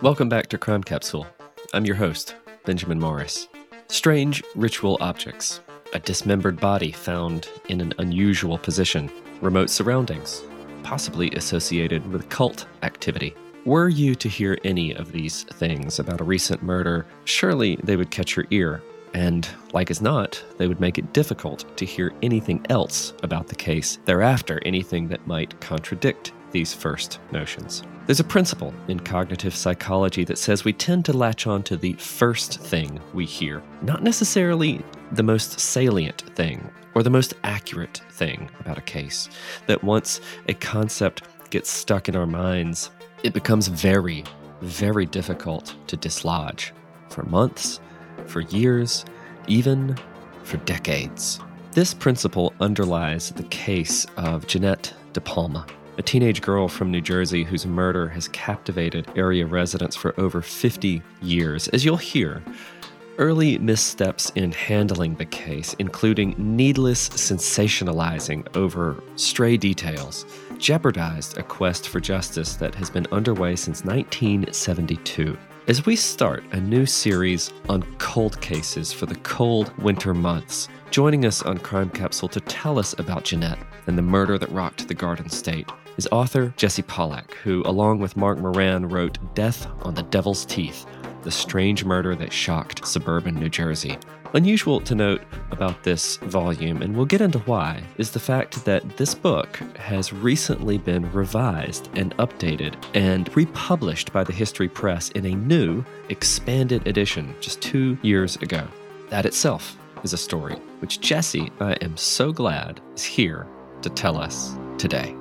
Welcome back to Crime Capsule. I'm your host, Benjamin Morris. Strange ritual objects, a dismembered body found in an unusual position, remote surroundings, possibly associated with cult activity. Were you to hear any of these things about a recent murder, surely they would catch your ear. And, like as not, they would make it difficult to hear anything else about the case thereafter, anything that might contradict these first notions. There's a principle in cognitive psychology that says we tend to latch on to the first thing we hear, not necessarily the most salient thing or the most accurate thing about a case. That once a concept gets stuck in our minds, it becomes very, very difficult to dislodge for months, for years, even for decades. This principle underlies the case of Jeanette De Palma, a teenage girl from New Jersey whose murder has captivated area residents for over 50 years. As you'll hear, early missteps in handling the case, including needless sensationalizing over stray details, jeopardized a quest for justice that has been underway since 1972. As we start a new series on cold cases for the cold winter months, joining us on Crime Capsule to tell us about Jeannette and the murder that rocked the Garden State is author Jesse Pollack, who, along with Mark Moran, wrote Death on the Devil's Teeth The Strange Murder That Shocked Suburban New Jersey. Unusual to note about this volume, and we'll get into why, is the fact that this book has recently been revised and updated and republished by the History Press in a new, expanded edition just two years ago. That itself is a story which Jesse, I am so glad, is here to tell us today.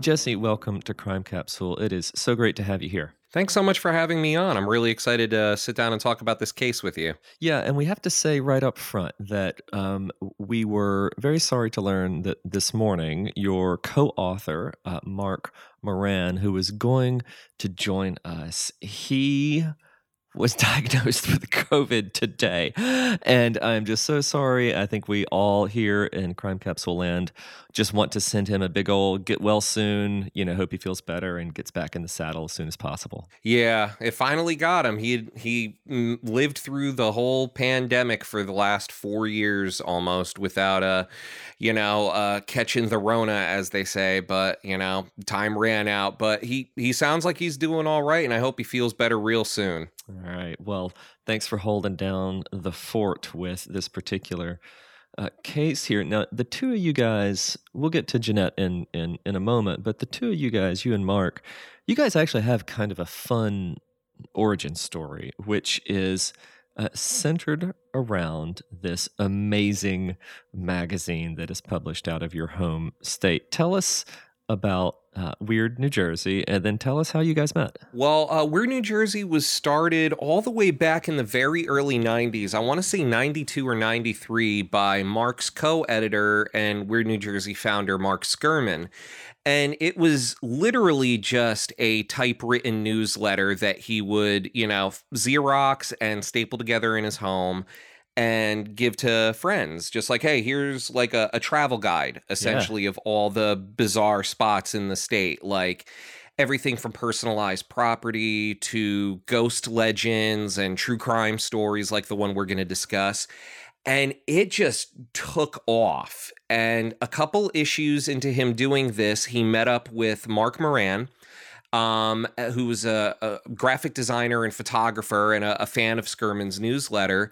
Jesse, welcome to Crime Capsule. It is so great to have you here. Thanks so much for having me on. I'm really excited to sit down and talk about this case with you. Yeah, and we have to say right up front that um, we were very sorry to learn that this morning your co author, uh, Mark Moran, who was going to join us, he was diagnosed with COVID today. And I'm just so sorry. I think we all here in Crime Capsule Land just want to send him a big old get well soon, you know, hope he feels better and gets back in the saddle as soon as possible. Yeah, it finally got him. He he lived through the whole pandemic for the last 4 years almost without a uh, you know, uh catching the rona as they say, but you know, time ran out, but he he sounds like he's doing all right and I hope he feels better real soon. All right. Well, thanks for holding down the fort with this particular uh, case here. Now, the two of you guys, we'll get to Jeannette in, in in a moment, but the two of you guys, you and Mark, you guys actually have kind of a fun origin story, which is uh, centered around this amazing magazine that is published out of your home state. Tell us about uh, Weird New Jersey, and then tell us how you guys met. Well, uh, Weird New Jersey was started all the way back in the very early 90s. I want to say 92 or 93 by Mark's co editor and Weird New Jersey founder, Mark Sceurman. And it was literally just a typewritten newsletter that he would, you know, Xerox and staple together in his home and give to friends. Just like hey here's like a, a travel guide essentially yeah. of all the bizarre spots in the state. Like everything from personalized property to ghost legends and true crime stories like the one we're going to discuss. And it just took off. And a couple issues into him doing this he met up with mark moran um, uh, who was a, a, graphic designer and photographer and a, a, fan of Sceurman's newsletter.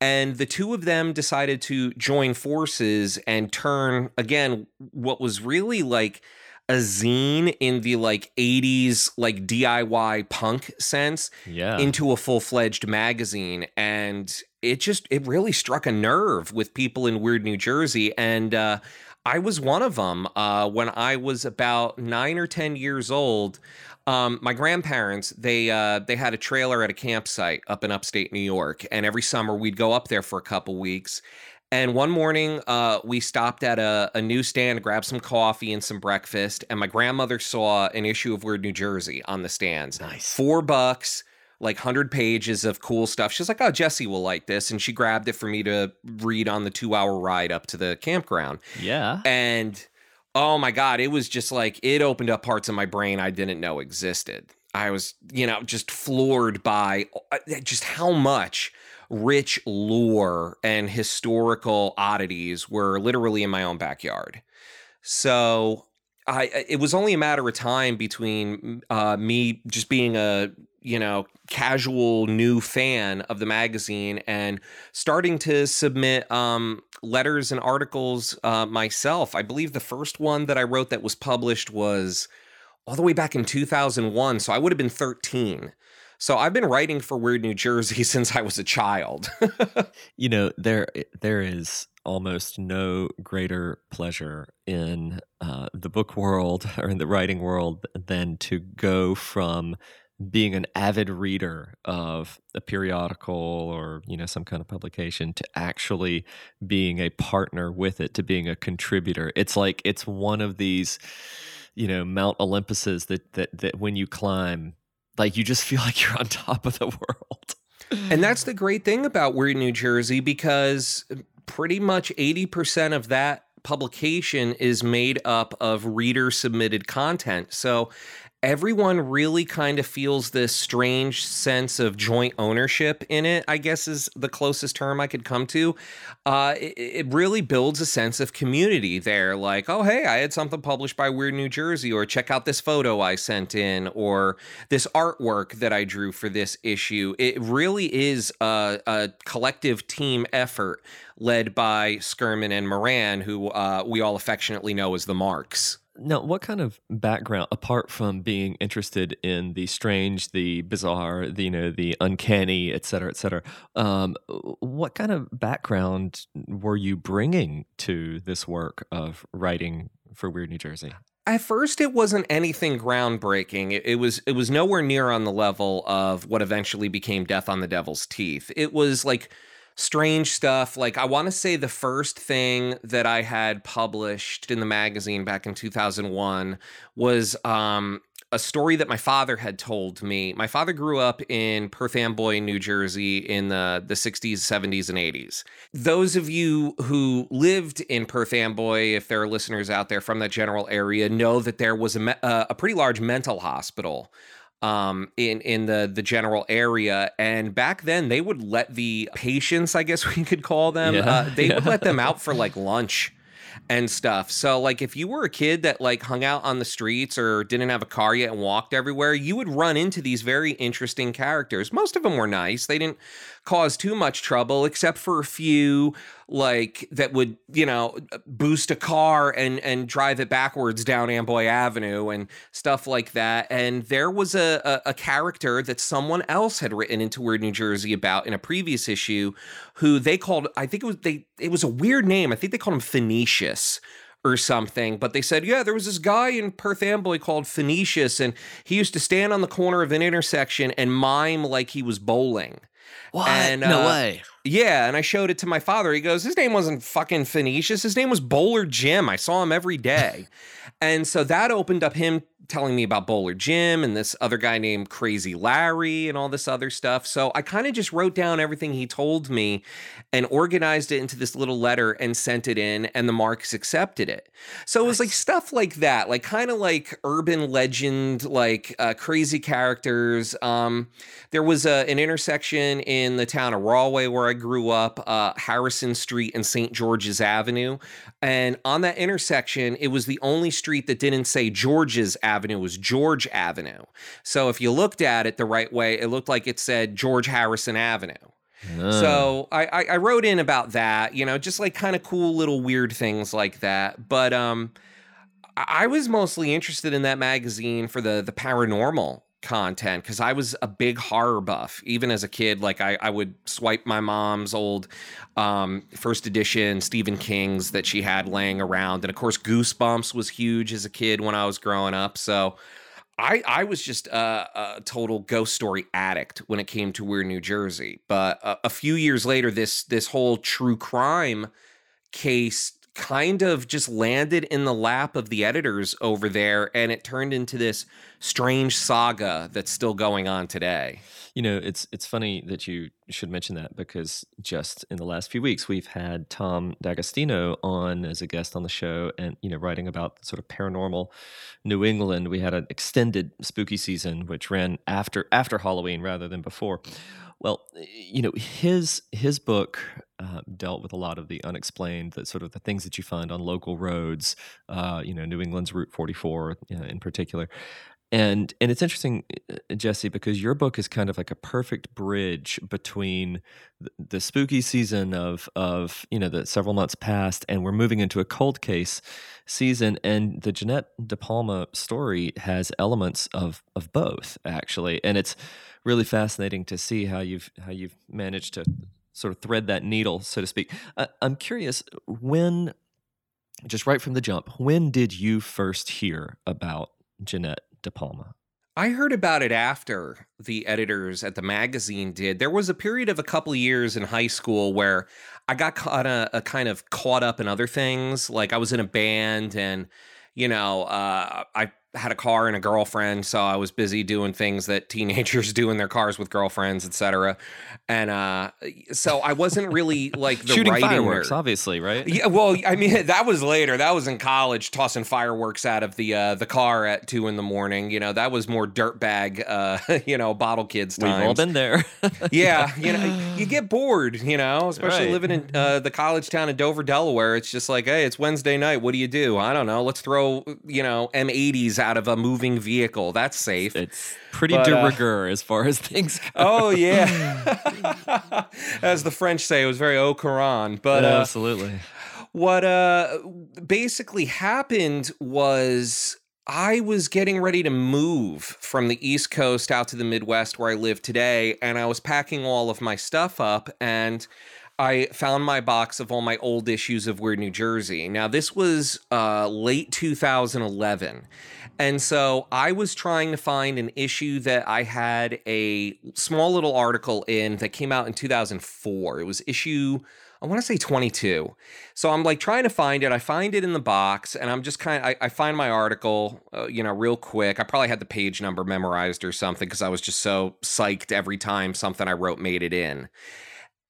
And the two of them decided to join forces and turn, again, what was really like a zine in the like 80s, like DIY punk sense yeah. into a full fledged magazine. And it just, it really struck a nerve with people in Weird New Jersey. And, uh, I was one of them uh, when I was about nine or ten years old. Um, my grandparents they uh, they had a trailer at a campsite up in upstate New York, and every summer we'd go up there for a couple weeks. And one morning, uh, we stopped at a, a newsstand, grabbed some coffee and some breakfast, and my grandmother saw an issue of Weird New Jersey on the stands. Nice, four bucks like 100 pages of cool stuff. She's like, oh, Jesse will like this. And she grabbed it for me to read on the two hour ride up to the campground. Yeah. And oh my God, it was just like, it opened up parts of my brain I didn't know existed. I was, you know, just floored by uh, just how much rich lore and historical oddities were literally in my own backyard. So I it was only a matter of time between uh, me just being a you know casual new fan of the magazine and starting to submit um, letters and articles uh, myself. I believe the first one that I wrote that was published was all the way back in 2001, so I would have been 13. So I've been writing for Weird New Jersey since I was a child. you know, there there is almost no greater pleasure in uh, the book world or in the writing world than to go from being an avid reader of a periodical or you know some kind of publication to actually being a partner with it to being a contributor it's like it's one of these you know mount olympuses that that that when you climb like you just feel like you're on top of the world and that's the great thing about weird new jersey because uh, pretty much 80% of that publication is made up of reader submitted content. So everyone really kind of feels this strange sense of joint ownership in it i guess is the closest term i could come to. Uh, it, it, really builds a sense of community there like oh hey i had something published by weird new jersey or check out this photo i sent in or this artwork that i drew for this issue. It really is a, a collective team effort led by Sceurman and moran who uh, we all affectionately know as the marks now, what kind of background, apart from being interested in the strange, the bizarre, the you know, the uncanny, et cetera, et cetera, um, what kind of background were you bringing to this work of writing for Weird New Jersey? At first, it wasn't anything groundbreaking. It, it, was it was nowhere near on the level of what eventually became Death on the Devil's Teeth. It was like strange stuff. Like, I want to say the first thing that I had published in the magazine back in 2001 was um, a story that my father had told me. My father grew up in Perth Amboy, New Jersey in the, the 60s, 70s, and 80s. Those of you who lived in Perth Amboy, if there are listeners out there from that general area, know that there was a, uh, a pretty large mental hospital um, in in the the general area. And back then, they would let the patients, I guess we could call them, yeah, uh, they yeah. would let them out for like lunch and stuff. So like if you were a kid that like hung out on the streets or didn't have a car yet and walked everywhere, you would run into these very interesting characters. Most of them were nice. They didn't cause too much trouble except for a few like that would you know uh, boost a car and and drive it backwards down Amboy Avenue and stuff like that. And there was a, a, a character that someone else had written into Weird New Jersey about in a previous issue, who they called I think it was they it was a weird name. I think they called him Phoenicius or something. But they said, yeah, there was this guy in Perth Amboy called Phoenicius, and he used to stand on the corner of an intersection and mime like he was bowling. What? And, no uh, way. Yeah, and I showed it to my father. He goes, His name wasn't fucking Phoenicius. His name was Bowler Jim. I saw him every day. and so that opened up him telling me about Bowler Jim and this other guy named Crazy Larry and all this other stuff. So I kind of just wrote down everything he told me and organized it into this little letter and sent it in, and the Marks accepted it. So it was like stuff like that, like kind of like urban legend, like uh, crazy characters. Um, there was a, an intersection in the town of Rahway where I grew up, uh, Harrison Street and St. George's Avenue. And on that intersection, it was the only street that didn't say George's Avenue, it was George Avenue. So if you looked at it the right way, it looked like it said George Harrison Avenue. So I, I, I wrote in about that, you know, just like kind of cool little weird things like that. But um, I was mostly interested in that magazine for the the paranormal content because I was a big horror buff. Even as a kid, like I, I would swipe my mom's old um, first edition Stephen King's that she had laying around. And of course, Goosebumps was huge as a kid when I was growing up. So I, I was just a, a total ghost story addict when it came to Weird New Jersey. But a, a few years later, this this whole true crime case kind of just landed in the lap of the editors over there and it turned into this strange saga that's still going on today. You know, it's it's funny that you should mention that because just in the last few weeks we've had Tom D'Agostino on as a guest on the show and you know writing about sort of paranormal New England. We had an extended spooky season which ran after after Halloween rather than before. Well, you know, his his book uh, dealt with a lot of the unexplained, the sort of the things that you find on local roads. Uh, you know, New England's Route 44 uh, in particular, and and it's interesting uh, jesse because your book is kind of like a perfect bridge between the spooky season of of you know the several months past and we're moving into a cold case season and the jeanette de palma story has elements of of both actually and it's really fascinating to see how you've how you've managed to sort of thread that needle so to speak uh, i'm curious when just right from the jump when did you first hear about jeanette De Palma? I heard about it after the editors at the magazine did. There was a period of a couple years in high school where I got caught a, a kind of caught up in other things. Like I was in a band and you know, uh, I had a car and a girlfriend, so I was busy doing things that teenagers do in their cars with girlfriends, etc. And uh, so I wasn't really like the shooting fireworks, nerd. obviously, right? Yeah, well, I mean that was later. That was in college, tossing fireworks out of the uh, the car at two in the morning. You know, that was more dirtbag, uh, you know, bottle kids times. We've all been there. yeah, you know, you get bored, you know, especially right. living in uh, the college town of Dover, Delaware. It's just like, hey, it's Wednesday night. What do you do? I don't know. Let's throw, you know, M80s out of a moving vehicle. That's safe. It's pretty but, de uh, rigueur uh, as far as things go. Oh yeah, as the French say, it was very au courant. But yeah, uh, absolutely, what uh basically happened was I was getting ready to move from the East Coast out to the Midwest where I live today, and I was packing all of my stuff up and. I found my box of all my old issues of Weird New Jersey. Now, this was uh, late 2011. And so I was trying to find an issue that I had a small little article in that came out in 2004. It was issue, I want to say 22. So I'm like trying to find it. I find it in the box and I'm just kind of, I, I find my article, uh, you know, real quick. I probably had the page number memorized or something because I was just so psyched every time something I wrote made it in.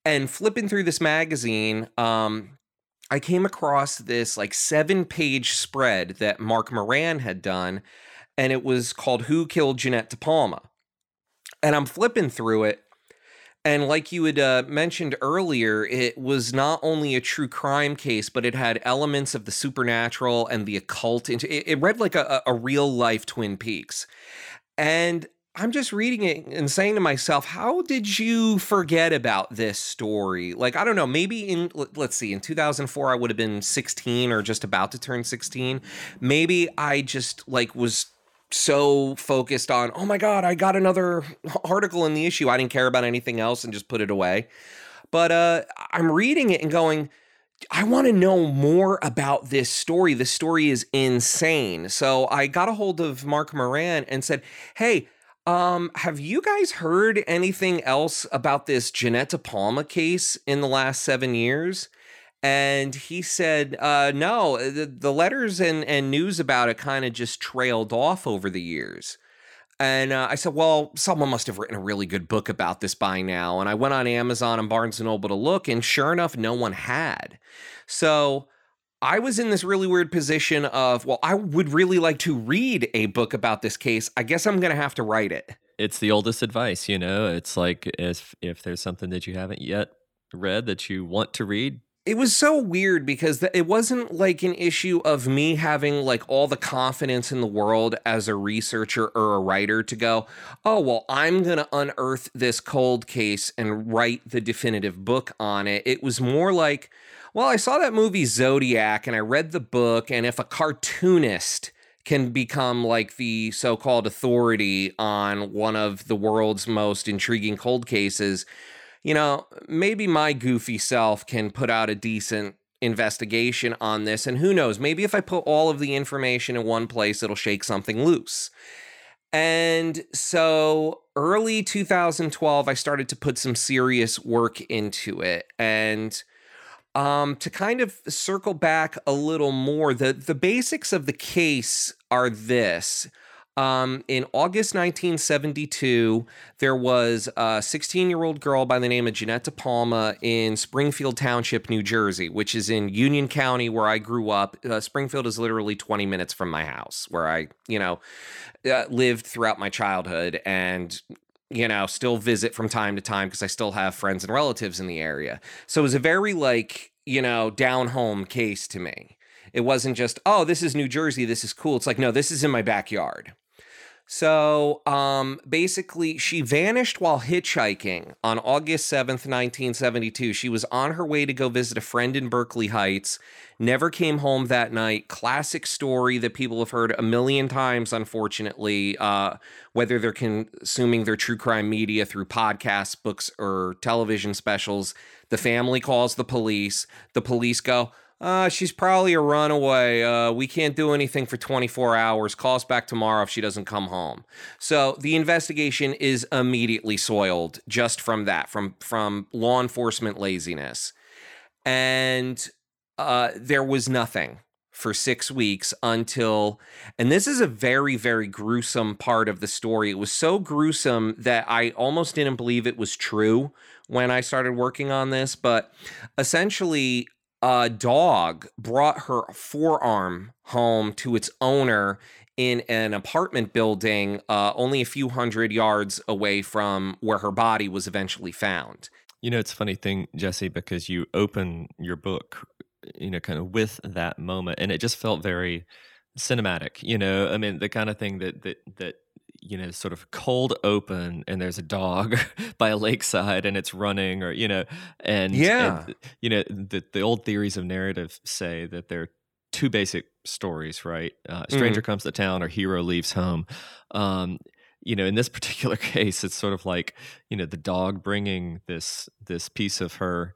And flipping through this magazine, um, I came across this like seven page spread that Mark Moran had done, and it was called Who Killed Jeannette DePalma. And I'm flipping through it. And like you had uh, mentioned earlier, it was not only a true crime case, but it had elements of the supernatural and the occult. Into it, it read like a, a real life Twin Peaks. And I'm just reading it and saying to myself, how did you forget about this story? Like, I don't know, maybe in, let's see, in 2004, I would have been 16 or just about to turn 16. Maybe I just like was so focused on, oh my God, I got another article in the issue. I didn't care about anything else and just put it away. But uh, I'm reading it and going, I want to know more about this story. This story is insane. So I got a hold of Mark Moran and said, hey, um, have you guys heard anything else about this Jeannette DePalma case in the last seven years? And he said, uh, no, uh, the, the letters and, and news about it kind of just trailed off over the years. And uh, I said, well, someone must have written a really good book about this by now. And I went on Amazon and Barnes and Noble to look, and sure enough, no one had. So I was in this really weird position of, well, I would really like to read a book about this case. I guess I'm going to have to write it. It's the oldest advice, you know. It's like if if there's something that you haven't yet read that you want to read, it was so weird because it wasn't like an issue of me having like all the confidence in the world as a researcher or a writer to go, oh, well, I'm going to unearth this cold case and write the definitive book on it. It was more like, well, I saw that movie Zodiac and I read the book, and if a cartoonist can become like the so called authority on one of the world's most intriguing cold cases, you know, maybe my goofy self can put out a decent investigation on this. And who knows, maybe if I put all of the information in one place, it'll shake something loose. And so early 2012, I started to put some serious work into it. And Um, to kind of circle back a little more, the the basics of the case are this. Um, in August 1972, there was a 16 year old girl by the name of Jeannette DePalma in Springfield Township, New Jersey, which is in Union County, where I grew up. Uh, Springfield is literally 20 minutes from my house, where I, you know, uh, lived throughout my childhood and you know, still visit from time to time because I still have friends and relatives in the area. So it was a very like, you know, down home case to me. It wasn't just, oh, this is New Jersey, this is cool. It's like, no, this is in my backyard. So um, basically, she vanished while hitchhiking on August 7th, 1972. She was on her way to go visit a friend in Berkeley Heights, never came home that night. Classic story that people have heard a million times, unfortunately, uh, whether they're consuming their true crime media through podcasts, books, or television specials. The family calls the police. The police go, uh, she's probably a runaway. Uh, we can't do anything for 24 hours. Call us back tomorrow if she doesn't come home. So the investigation is immediately soiled just from that, from from law enforcement laziness, and uh, there was nothing for six weeks until, and this is a very very gruesome part of the story. It was so gruesome that I almost didn't believe it was true when I started working on this, but essentially a dog brought her forearm home to its owner in an apartment building uh, only a few hundred yards away from where her body was eventually found. You know, it's a funny thing, Jesse, because you open your book, you know, kind of with that moment, and it just felt very cinematic. You know, I mean, the kind of thing that that that you know sort of cold open and there's a dog by a lakeside and it's running or you know and yeah. and, you know the, the old theories of narrative say that there are two basic stories right? Uh, stranger mm. comes to town or hero leaves home. Um, you know in this particular case it's sort of like you know the dog bringing this this piece of her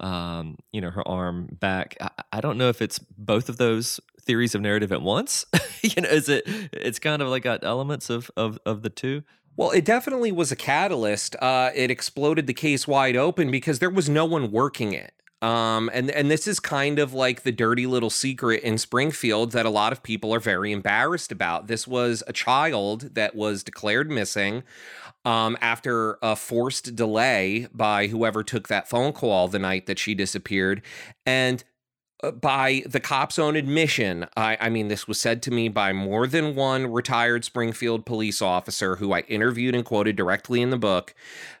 um, you know her arm back. I, I don't know if it's both of those theories of narrative at once? you know, is it? It's kind of like got elements of of of the two. Well, it definitely was a catalyst. Uh, it exploded the case wide open because there was no one working it. Um, and and this is kind of like the dirty little secret in Springfield that a lot of people are very embarrassed about. This was a child that was declared missing um, after a forced delay by whoever took that phone call the night that she disappeared, and by the cop's own admission. I, I, mean, this was said to me by more than one retired Springfield police officer who I interviewed and quoted directly in the book.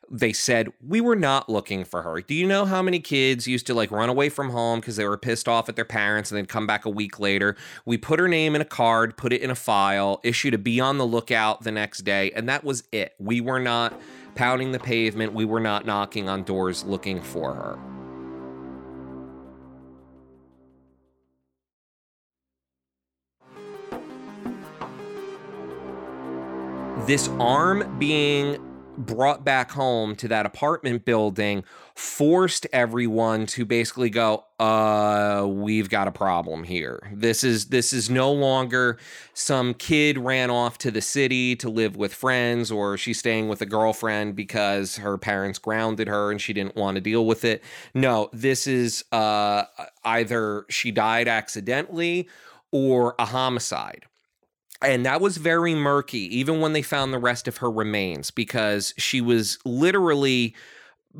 They said, We were not looking for her. Do you know how many kids used to like run away from home because they were pissed off at their parents and then come back a week later? We put her name in a card, put it in a file, issued a be on the lookout the next day, and that was it. We were not pounding the pavement, we were not knocking on doors looking for her. This arm being brought back home to that apartment building forced everyone to basically go uh we've got a problem here. This is this is no longer some kid ran off to the city to live with friends or she's staying with a girlfriend because her parents grounded her and she didn't want to deal with it. No this is uh either she died accidentally or a homicide and that was very murky, even when they found the rest of her remains, because she was literally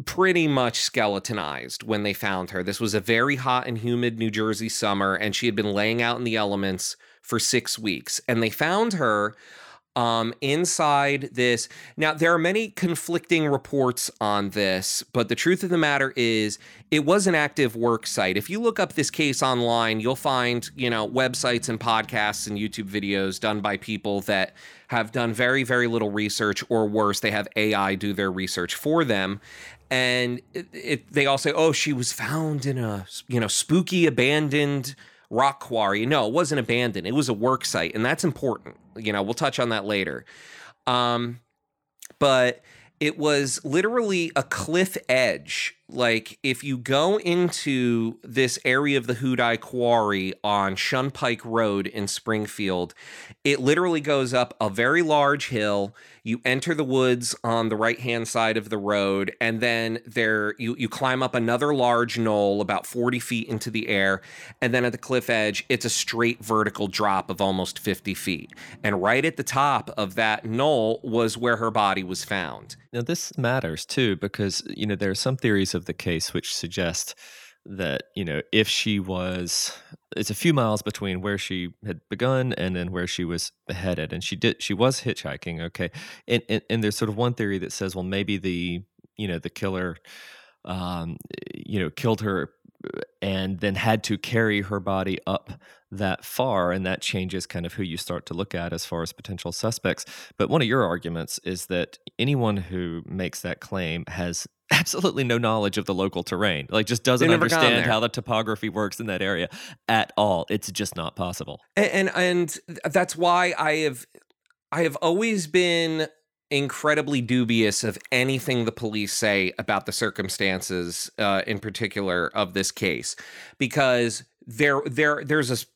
pretty much skeletonized when they found her. This was a very hot and humid New Jersey summer, and she had been laying out in the elements for six weeks. And they found her um, inside this. Now, there are many conflicting reports on this, but the truth of the matter is it was an active work site. If you look up this case online, you'll find, you know, websites and podcasts and YouTube videos done by people that have done very, very little research, or worse, they have AI do their research for them. And it, it, they all say, oh, she was found in a, you know, spooky abandoned rock quarry. No, it wasn't abandoned. It was a work site, and that's important. You know, we'll touch on that later. Um, but it was literally a cliff edge like if you go into this area of the Houdaille Quarry on Shunpike Road in Springfield, it literally goes up a very large hill. You enter the woods on the right hand side of the road, and then there you you climb up another large knoll about 40 feet into the air, and then at the cliff edge, it's a straight vertical drop of almost 50 feet. And right at the top of that knoll was where her body was found. Now this matters too because you know there are some theories of the case which suggest that you know if she was it's a few miles between where she had begun and then where she was headed and she did she was hitchhiking okay? And and, and there's sort of one theory that says well maybe the you know the killer um you know killed her and then had to carry her body up that far and that changes kind of who you start to look at as far as potential suspects. But one of your arguments is that anyone who makes that claim has absolutely no knowledge of the local terrain. Like just doesn't understand how the topography works in that area at all. It's just not possible. And, and and that's why i have i have always been incredibly dubious of anything the police say about the circumstances, uh, in particular of this case, because there there there's a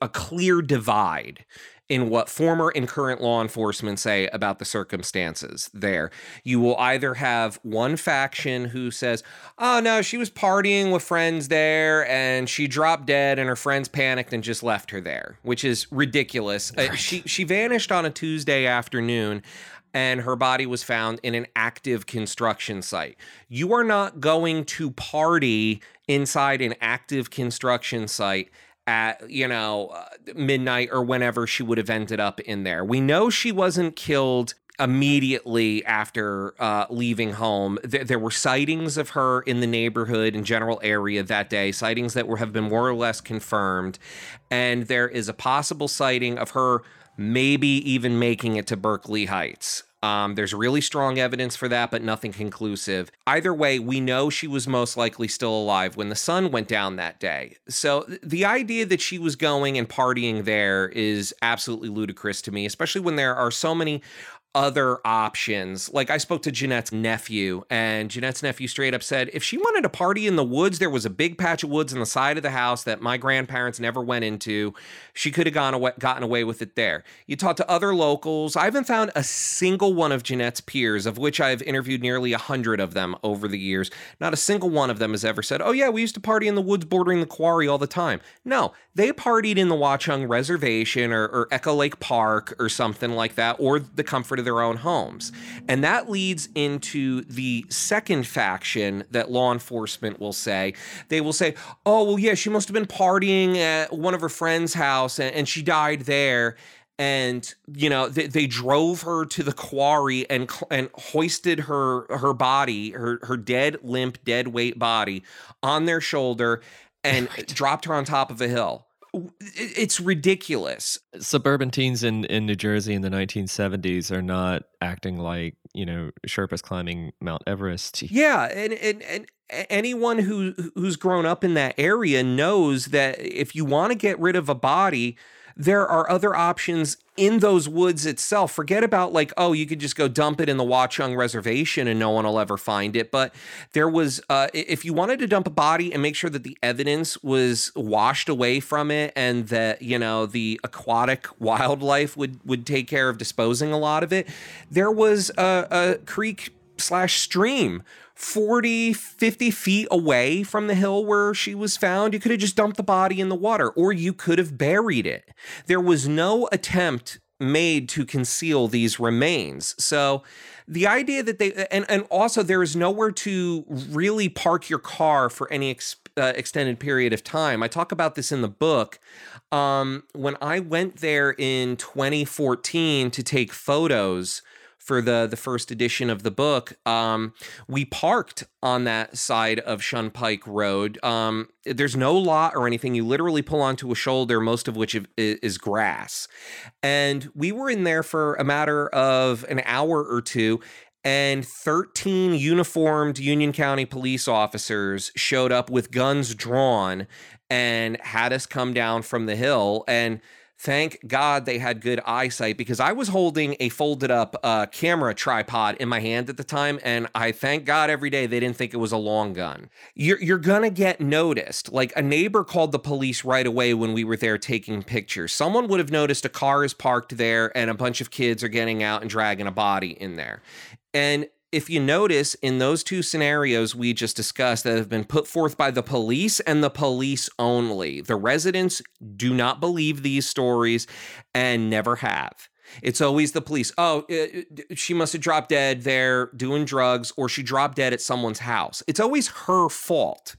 a clear divide in what former and current law enforcement say about the circumstances there. You will either have one faction who says, oh no, she was partying with friends there and she dropped dead and her friends panicked and just left her there, which is ridiculous. Right. Uh, she, she vanished on a Tuesday afternoon and her body was found in an active construction site. You are not going to party inside an active construction site at you know uh, midnight or whenever she would have ended up in there. We know she wasn't killed immediately after uh, leaving home. Th- there were sightings of her in the neighborhood and general area that day, sightings that were have been more or less confirmed, and there is a possible sighting of her maybe even making it to Berkeley Heights. Um, there's really strong evidence for that, but nothing conclusive. Either way, we know she was most likely still alive when the sun went down that day. So the idea that she was going and partying there is absolutely ludicrous to me, especially when there are so many other options. Like I spoke to Jeannette's nephew, and Jeannette's nephew straight up said if she wanted to party in the woods, there was a big patch of woods on the side of the house that my grandparents never went into. She could have gone away, gotten away with it there. You talk to other locals. I haven't found a single one of Jeannette's peers, of which I've interviewed nearly a hundred of them over the years. Not a single one of them has ever said, "Oh yeah, we used to party in the woods bordering the quarry all the time." No, they partied in the Watchung Reservation or, or Echo Lake Park or something like that, or the comfort of their own homes. And that leads into the second faction that law enforcement will say. They will say, oh, well, yeah, she must have been partying at one of her friend's house and, and she died there and you know they, they, drove her to the quarry and and hoisted her her body her her dead limp dead weight body on their shoulder and right. dropped her on top of a hill it's ridiculous. Suburban teens in, in New Jersey in the 1970s are not acting like, you know, Sherpas climbing Mount Everest. Yeah. And, and, and anyone who, who's grown up in that area knows that if you want to get rid of a body, there are other options in those woods itself. Forget about like, oh, you could just go dump it in the Watchung Reservation and no one will ever find it. But there was, uh, if you wanted to dump a body and make sure that the evidence was washed away from it and that, you know, the aquatic wildlife would, would take care of disposing a lot of it, there was a, a creek slash stream 40, 50 feet away from the hill where she was found. You could have just dumped the body in the water or you could have buried it. There was no attempt made to conceal these remains. So the idea that they, and, and also there is nowhere to really park your car for any ex, uh, extended period of time. I talk about this in the book. Um, when I went there in 2014 to take photos, for the the first edition of the book, um, we parked on that side of Shunpike Road. Um, there's no lot or anything. You literally pull onto a shoulder, most of which is grass. And we were in there for a matter of an hour or two, and 13 uniformed Union County police officers showed up with guns drawn and had us come down from the hill. And Thank God they had good eyesight because I was holding a folded up uh, camera tripod in my hand at the time, and I thank God every day they didn't think it was a long gun. You're, you're gonna get noticed. Like a neighbor called the police right away when we were there taking pictures. Someone would have noticed a car is parked there and a bunch of kids are getting out and dragging a body in there. And if you notice in those two scenarios we just discussed that have been put forth by the police and the police only, the residents do not believe these stories and never have. It's always the police. Oh, she must have dropped dead there doing drugs, or she dropped dead at someone's house. It's always her fault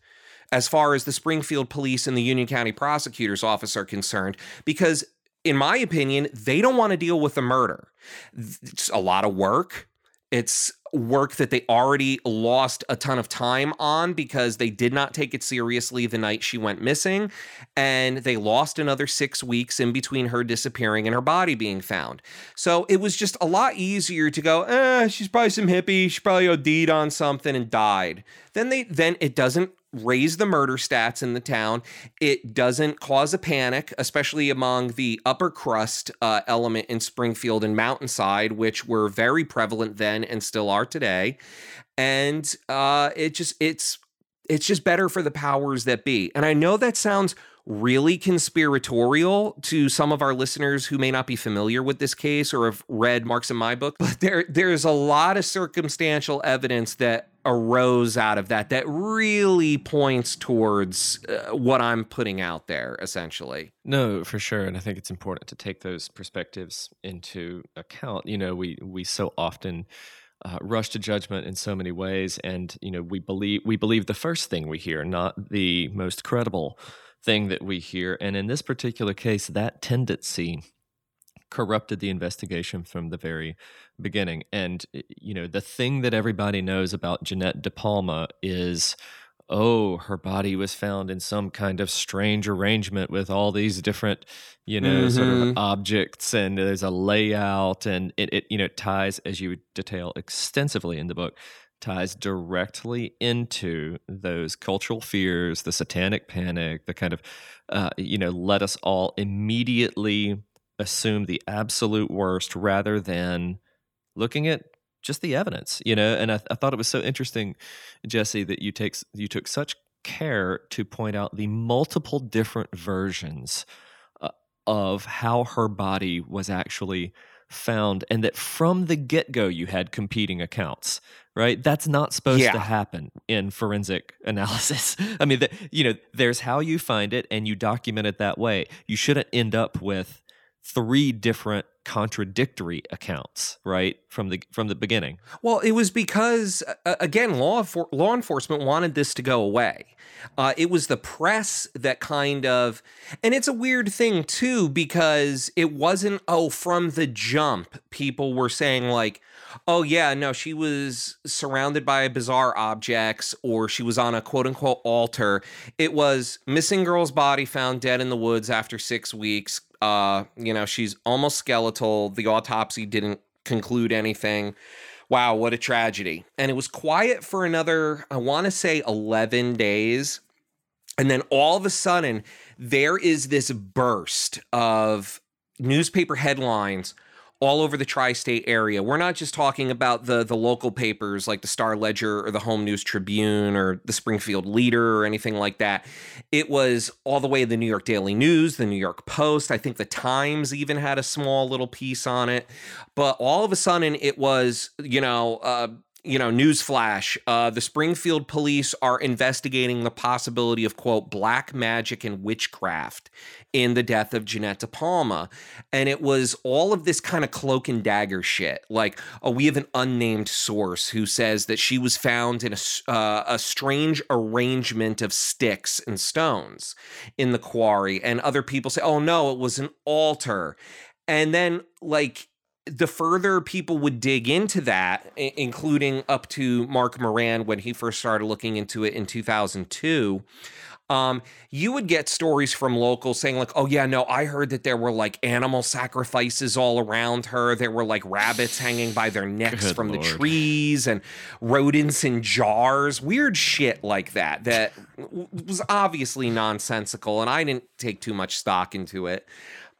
as far as the Springfield police and the Union County prosecutor's office are concerned, because in my opinion, they don't want to deal with the murder. It's a lot of work. It's work that they already lost a ton of time on because they did not take it seriously the night she went missing. And they lost another six weeks in between her disappearing and her body being found. So it was just a lot easier to go, eh, she's probably some hippie. She probably OD'd on something and died. Then they then it doesn't raise the murder stats in the town. It doesn't cause a panic, especially among the upper crust uh, element in Springfield and Mountainside, which were very prevalent then and still are today. And uh, it just it's it's just better for the powers that be. And I know that sounds really conspiratorial to some of our listeners who may not be familiar with this case or have read Marks in my book, but there there's a lot of circumstantial evidence that arose out of that that really points towards uh, what I'm putting out there essentially. No, for sure and I think it's important to take those perspectives into account. You know, we we so often uh, rush to judgment in so many ways and you know we believe we believe the first thing we hear not the most credible thing that we hear and in this particular case that tendency corrupted the investigation from the very beginning. And, you know, the thing that everybody knows about Jeannette DePalma is oh, her body was found in some kind of strange arrangement with all these different, you know, mm-hmm. sort of mm-hmm. objects, and there's a layout, and it, it, you know, ties, as you would detail extensively in the book, ties directly into those cultural fears, the satanic panic, the kind of, uh, you know, let us all immediately assume the absolute worst rather than looking at just the evidence, you know. And I, I thought it was so interesting, Jesse, that you take you took such care to point out the multiple different versions uh, of how her body was actually found and that from the get-go you had competing accounts right that's not supposed yeah. to happen in forensic analysis i mean the, you know there's how you find it and you document it that way you shouldn't end up with three different contradictory accounts right from the from the beginning. Well it was because uh, again law for, law enforcement wanted this to go away. Uh, it was the press that kind of and it's a weird thing too because it wasn't oh from the jump people were saying like oh yeah no she was surrounded by bizarre objects or she was on a quote unquote altar. It was missing girl's body found dead in the woods after six weeks uh, you know, she's almost skeletal. The autopsy didn't conclude anything. Wow, what a tragedy. And it was quiet for another, I want to say 11 days. And then all of a sudden, there is this burst of newspaper headlines all over the tri-state area. We're not just talking about the the local papers like the Star Ledger or the Home News Tribune or the Springfield Leader or anything like that. It was all the way to the New York Daily News, the New York Post. I think the Times even had a small little piece on it. But all of a sudden, it was you know. Uh, you know, newsflash, uh, the Springfield police are investigating the possibility of, quote, black magic and witchcraft in the death of Jeannette DePalma. And it was all of this kind of cloak and dagger shit. Like, oh, we have an unnamed source who says that she was found in a, uh, a strange arrangement of sticks and stones in the quarry. And other people say, oh, no, it was an altar. And then, like, the further people would dig into that, including up to Mark Moran when he first started looking into it in 2002, um, you would get stories from locals saying, like, oh, yeah, no, I heard that there were like animal sacrifices all around her. There were like rabbits hanging by their necks Good from Lord. the trees and rodents in jars, weird shit like that, that was obviously nonsensical. And I didn't take too much stock into it.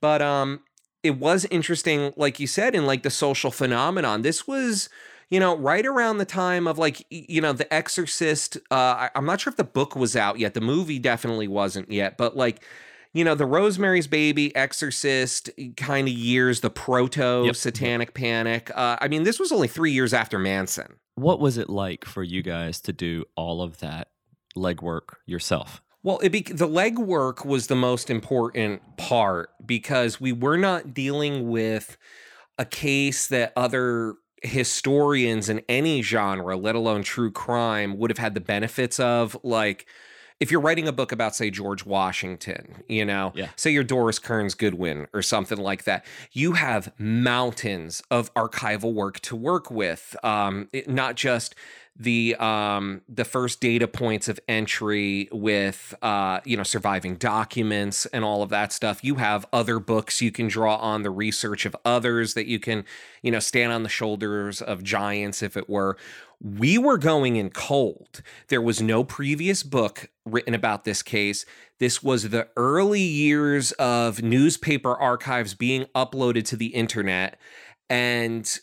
But um, it was interesting, like you said, in like the social phenomenon. This was you know, right around the time of like, you know, The Exorcist. Uh, I, I'm not sure if the book was out yet. The movie definitely wasn't yet, but like, you know, the Rosemary's Baby, Exorcist kind of years, the proto yep. Satanic Panic. Uh, I mean, this was only three years after Manson. What was it like for you guys to do all of that legwork yourself? Well, be, the legwork was the most important part because we were not dealing with a case that other historians in any genre, let alone true crime, would have had the benefits of. Like, if you're writing a book about, say, George Washington, you know, yeah. say you're Doris Kearns Goodwin or something like that, you have mountains of archival work to work with. Um, it, not just the um the first data points of entry with uh you know surviving documents and all of that stuff. You have other books you can draw on the research of others that you can you know stand on the shoulders of giants if it were. We were going in cold. There was no previous book written about this case. This was the early years of newspaper archives being uploaded to the internet and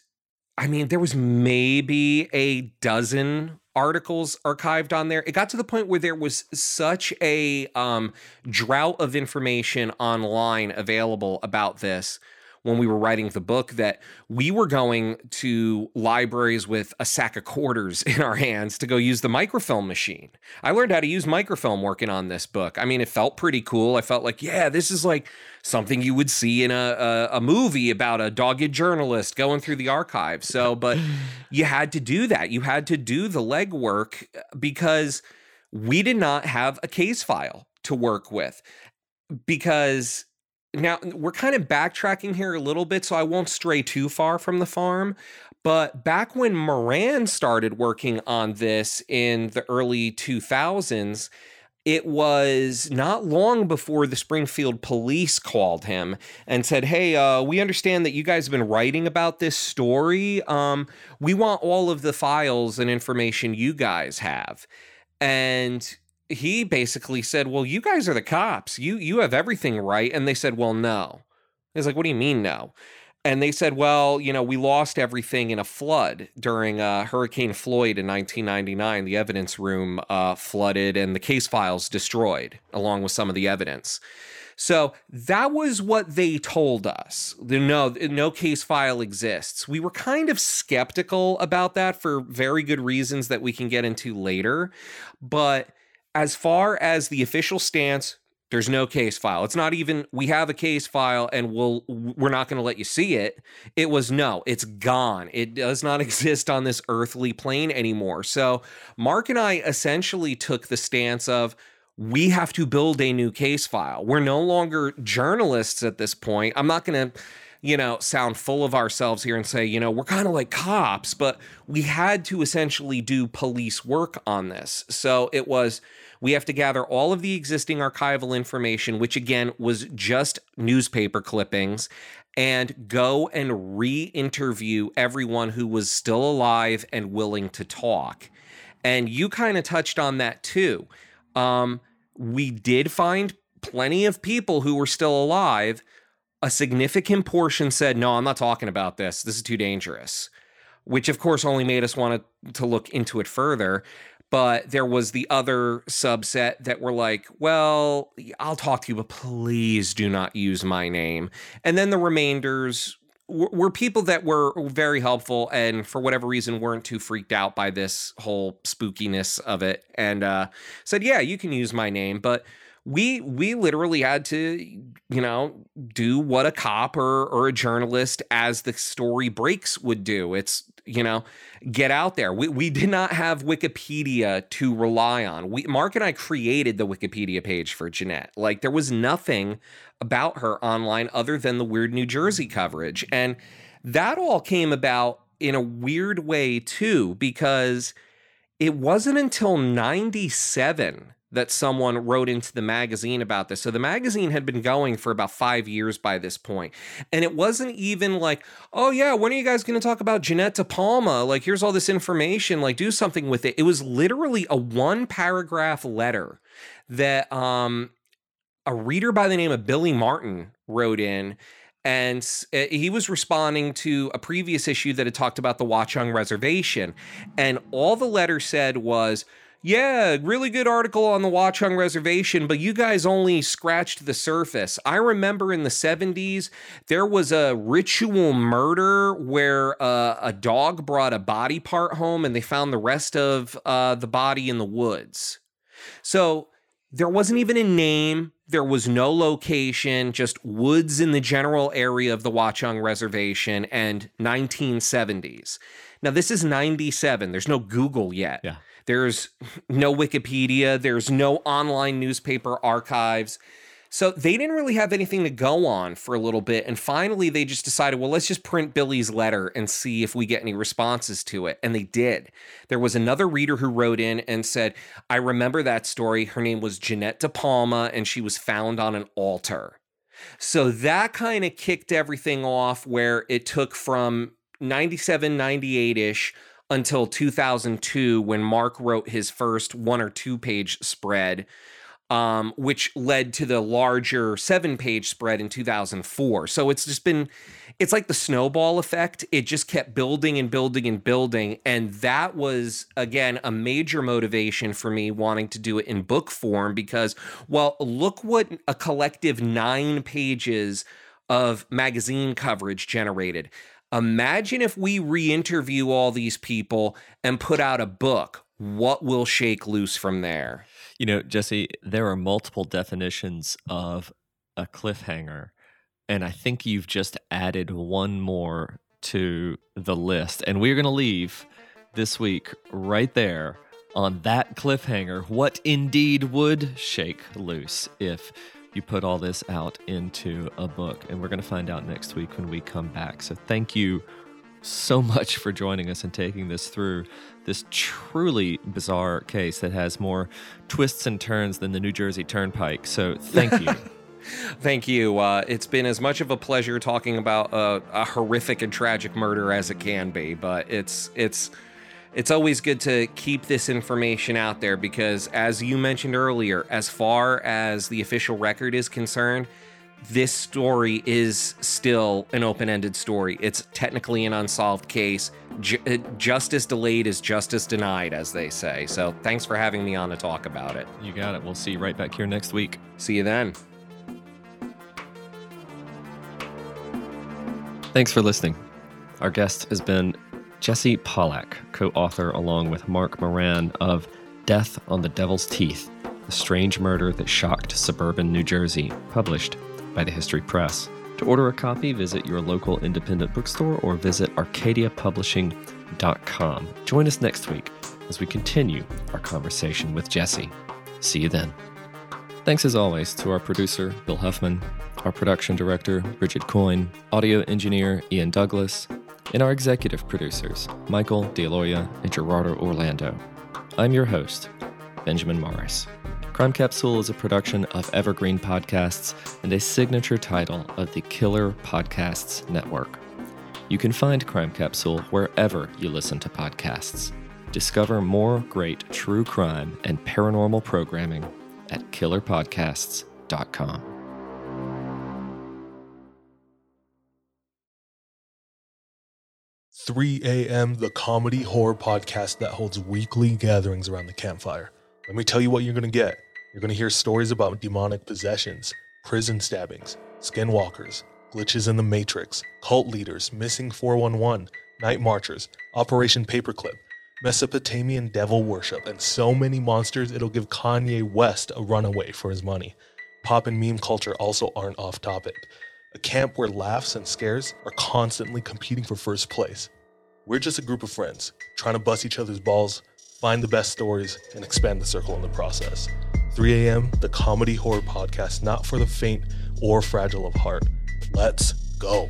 I mean, there was maybe a dozen articles archived on there. It got to the point where there was such a um, drought of information online available about this when we were writing the book that we were going to libraries with a sack of quarters in our hands to go use the microfilm machine. I learned how to use microfilm working on this book. I mean, it felt pretty cool. I felt like, yeah, this is like something you would see in a, a, a movie about a dogged journalist going through the archives. So, but you had to do that. You had to do the legwork uh, because we did not have a case file to work with because now we're kind of backtracking here a little bit, so I won't stray too far from the farm. But back when Moran started working on this in the early 2000s, it was not long before the Springfield police called him and said, Hey, uh, we understand that you guys have been writing about this story. Um, we want all of the files and information you guys have. And he basically said, "Well, you guys are the cops. You you have everything right." And they said, "Well, no." He's like, "What do you mean no?" And they said, "Well, you know, we lost everything in a flood during uh, Hurricane Floyd in 1999. The evidence room uh, flooded and the case files destroyed, along with some of the evidence." So that was what they told us. No, no case file exists. We were kind of skeptical about that for very good reasons that we can get into later, but as far as the official stance, there's no case file. It's not even we have a case file and we'll we're not going to let you see it. It was no, it's gone. It does not exist on this earthly plane anymore. So, Mark and I essentially took the stance of we have to build a new case file. We're no longer journalists at this point. I'm not going to you know, sound full of ourselves here and say, you know, we're kind of like cops, but we had to essentially do police work on this. So it was we have to gather all of the existing archival information, which again was just newspaper clippings, and go and re interview everyone who was still alive and willing to talk. And you kind of touched on that too. Um, we did find plenty of people who were still alive. A significant portion said, No, I'm not talking about this. This is too dangerous, which of course only made us want to, look into it further but there was the other subset that were like, well, I'll talk to you, but please do not use my name. And then the remainders were people that were very helpful and for whatever reason weren't too freaked out by this whole spookiness of it and uh, said yeah you can use my name but we we literally had to you know do what a cop or or a journalist as the story breaks would do. It's you know get out there. We, we did not have wikipedia to rely on. We mark and i created the wikipedia page for Jeannette. Like there was nothing about her online other than the weird new jersey coverage. And that all came about in a weird way too because it wasn't until 97 that someone wrote into the magazine about this. So the magazine had been going for about five years by this point. And it wasn't even like, oh, yeah, when are you guys going to talk about Jeannette DePalma? Like, here's all this information, like, do something with it. It was literally a one paragraph letter that um, a reader by the name of Billy Martin wrote in and uh, he was responding to a previous issue that had talked about the Watchung Reservation. And all the letter said was, yeah, really good article on the Watchung Reservation, but you guys only scratched the surface. I remember in the 70s, there was a ritual murder where uh, a dog brought a body part home and they found the rest of uh, the body in the woods. So there wasn't even a name, there was no location, just woods in the general area of the Watchung Reservation and 1970s. Now, this is 97. There's no Google yet. Yeah. There's no Wikipedia, there's no online newspaper archives. So they didn't really have anything to go on for a little bit. And finally, they just decided, well, let's just print Billy's letter and see if we get any responses to it. And they did. There was another reader who wrote in and said, I remember that story. Her name was Jeannette DePalma, and she was found on an altar. So that kind of kicked everything off where it took from 97, 98 ish until 2002 when Mark wrote his first one or two page spread, um, which led to the larger seven page spread in 2004. So it's just been, it's like the snowball effect. It just kept building and building and building. And that was, again, a major motivation for me wanting to do it in book form because, well, look what a collective nine pages of magazine coverage generated. Imagine if we re interview all these people and put out a book. What will shake loose from there? You know, Jesse, there are multiple definitions of a cliffhanger. And I think you've just added one more to the list. And we're going to leave this week right there on that cliffhanger. What indeed would shake loose if you put all this out into a book. And we're going to find out next week when we come back. So thank you so much for joining us and taking this through this truly bizarre case that has more twists and turns than the New Jersey Turnpike. So thank you. Thank you. Uh, it's been as much of a pleasure talking about uh, a horrific and tragic murder as it can be, but it's it's it's always good to keep this information out there because, as you mentioned earlier, as far as the official record is concerned, this story is still an open ended story. It's technically an unsolved case. Ju- uh, justice delayed is justice denied, as they say. So, thanks for having me on to talk about it. You got it. We'll see you right back here next week. See you then. Thanks for listening. Our guest has been Jesse Pollack, co author along with Mark Moran of Death on the Devil's Teeth A Strange Murder That Shocked Suburban New Jersey, published by the History Press. To order a copy, visit your local independent bookstore or visit arcadiapublishing.com. Join us next week as we continue our conversation with Jesse. See you then. Thanks as always to our producer, Bill Huffman, our production director, Bridget Coyne, audio engineer, Ian Douglas, and our executive producers, Michael DeLoya and Gerardo Orlando. I'm your host, Benjamin Morris. Crime Capsule is a production of Evergreen Podcasts and a signature title of the Killer Podcasts Network. You can find Crime Capsule wherever you listen to podcasts. Discover more great true crime and paranormal programming at killerpodcasts.com. 3 a.m., the comedy horror podcast that holds weekly gatherings around the campfire. Let me tell you what you're going to get. You're going to hear stories about demonic possessions, prison stabbings, skinwalkers, glitches in the Matrix, cult leaders, missing 411, night marchers, Operation Paperclip, Mesopotamian devil worship, and so many monsters it'll give Kanye West a runaway for his money. Pop and meme culture also aren't off topic. A camp where laughs and scares are constantly competing for first place. We're just a group of friends trying to bust each other's balls, find the best stories, and expand the circle in the process. 3 a.m., the comedy horror podcast not for the faint or fragile of heart. Let's go.